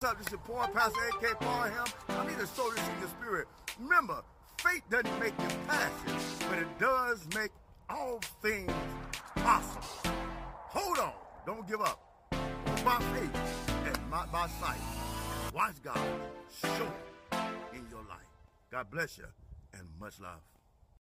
What's up? This is Parham, Pastor A.K. Parham I need to sow this in your spirit. Remember, faith doesn't make you passive, but it does make all things possible. Hold on. Don't give up. By faith and not by sight. Watch God show in your life. God bless you and much love.